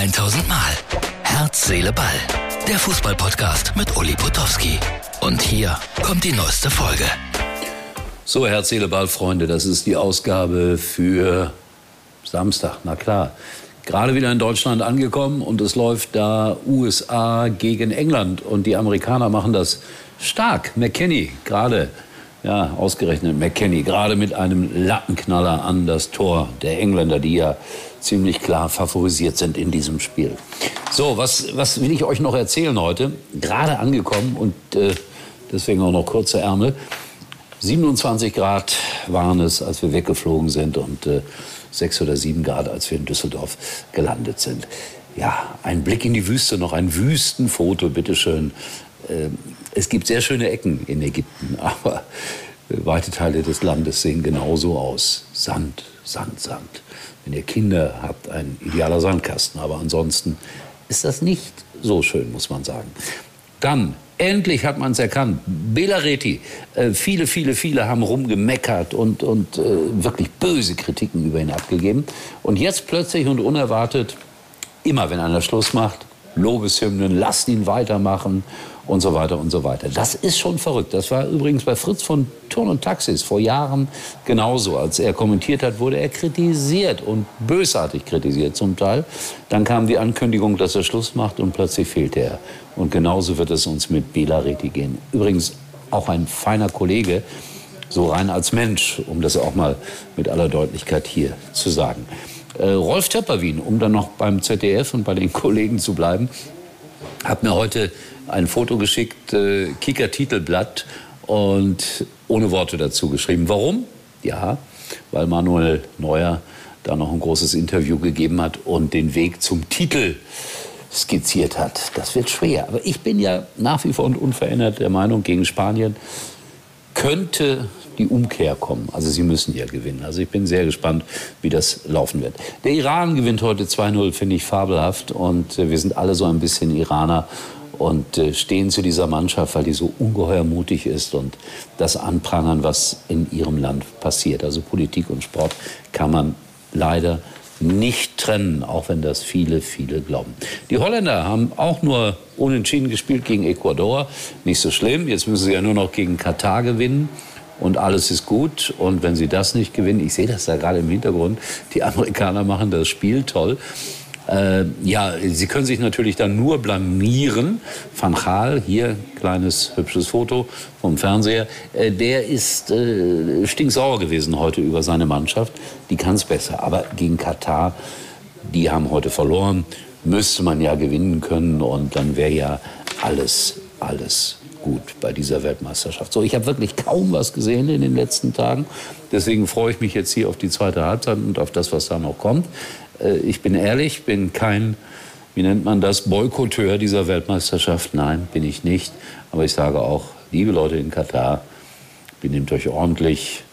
1000 Mal. Herz, Seele, Ball. Der Fußballpodcast mit Uli Potowski. Und hier kommt die neueste Folge. So, Herz, Seele, Ball, Freunde, das ist die Ausgabe für Samstag, na klar. Gerade wieder in Deutschland angekommen und es läuft da USA gegen England und die Amerikaner machen das stark. McKenny gerade ja, ausgerechnet McKenny, gerade mit einem Lattenknaller an das Tor der Engländer, die ja ziemlich klar favorisiert sind in diesem Spiel. So, was, was will ich euch noch erzählen heute? Gerade angekommen und äh, deswegen auch noch kurze Ärmel. 27 Grad waren es, als wir weggeflogen sind und äh, 6 oder 7 Grad, als wir in Düsseldorf gelandet sind. Ja, ein Blick in die Wüste, noch ein Wüstenfoto, bitteschön. Ähm, es gibt sehr schöne Ecken in Ägypten, aber weite Teile des Landes sehen genauso aus. Sand, Sand, Sand. Wenn ihr Kinder habt, ein idealer Sandkasten. Aber ansonsten ist das nicht so schön, muss man sagen. Dann, endlich hat man es erkannt. Bela Reti, äh, viele, viele, viele haben rumgemeckert und, und äh, wirklich böse Kritiken über ihn abgegeben. Und jetzt plötzlich und unerwartet, immer wenn einer Schluss macht, Lobeshymnen, lasst ihn weitermachen und so weiter und so weiter. Das ist schon verrückt. Das war übrigens bei Fritz von Turn und Taxis vor Jahren genauso. Als er kommentiert hat, wurde er kritisiert und bösartig kritisiert zum Teil. Dann kam die Ankündigung, dass er Schluss macht und plötzlich fehlte er. Und genauso wird es uns mit Bela Reti gehen. Übrigens auch ein feiner Kollege, so rein als Mensch, um das auch mal mit aller Deutlichkeit hier zu sagen. Äh, Rolf Töpperwien, um dann noch beim ZDF und bei den Kollegen zu bleiben, hat mir heute ein Foto geschickt, äh, Kicker-Titelblatt und ohne Worte dazu geschrieben. Warum? Ja, weil Manuel Neuer da noch ein großes Interview gegeben hat und den Weg zum Titel skizziert hat. Das wird schwer. Aber ich bin ja nach wie vor und unverändert der Meinung, gegen Spanien könnte die Umkehr kommen. Also sie müssen ja gewinnen. Also ich bin sehr gespannt, wie das laufen wird. Der Iran gewinnt heute 2-0, finde ich fabelhaft. Und äh, wir sind alle so ein bisschen Iraner und äh, stehen zu dieser Mannschaft, weil die so ungeheuer mutig ist und das anprangern, was in ihrem Land passiert. Also Politik und Sport kann man leider nicht trennen, auch wenn das viele, viele glauben. Die Holländer haben auch nur unentschieden gespielt gegen Ecuador. Nicht so schlimm. Jetzt müssen sie ja nur noch gegen Katar gewinnen und alles ist gut. Und wenn sie das nicht gewinnen, ich sehe das da gerade im Hintergrund, die Amerikaner machen das Spiel toll. Äh, ja, sie können sich natürlich dann nur blamieren. Van Gaal, hier kleines hübsches Foto vom Fernseher, äh, der ist äh, stinksauer gewesen heute über seine Mannschaft. Die kann es besser. Aber gegen Katar, die haben heute verloren, müsste man ja gewinnen können und dann wäre ja alles, alles gut bei dieser Weltmeisterschaft. So, ich habe wirklich kaum was gesehen in den letzten Tagen. Deswegen freue ich mich jetzt hier auf die zweite Halbzeit und auf das, was da noch kommt. Äh, ich bin ehrlich, bin kein, wie nennt man das, Boykotteur dieser Weltmeisterschaft. Nein, bin ich nicht. Aber ich sage auch, liebe Leute in Katar, benehmt euch ordentlich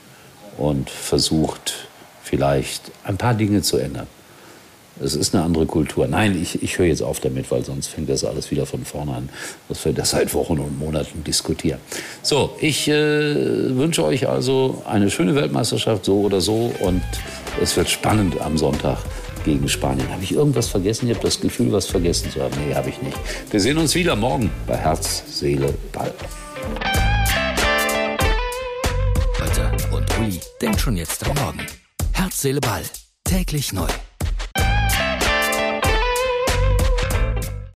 und versucht vielleicht ein paar Dinge zu ändern. Es ist eine andere Kultur. Nein, ich, ich höre jetzt auf damit, weil sonst fängt das alles wieder von vorne an, was wir das seit Wochen und Monaten diskutieren. So, ich äh, wünsche euch also eine schöne Weltmeisterschaft, so oder so. Und es wird spannend am Sonntag gegen Spanien. Habe ich irgendwas vergessen? Ich habe das Gefühl, was vergessen zu haben. Nee, habe ich nicht. Wir sehen uns wieder morgen bei Herz, Seele, Ball. Heute und Uli denkt schon jetzt am Morgen. Herz, Seele, Ball. Täglich neu.